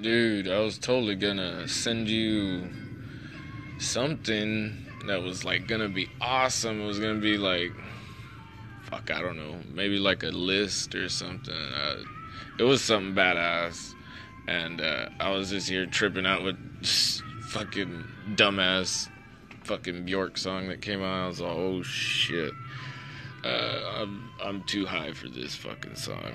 Dude, I was totally gonna send you something that was like gonna be awesome. It was gonna be like, fuck, I don't know, maybe like a list or something. Uh, it was something badass, and uh, I was just here tripping out with fucking dumbass fucking Bjork song that came out. I was like, oh shit, uh, I'm I'm too high for this fucking song.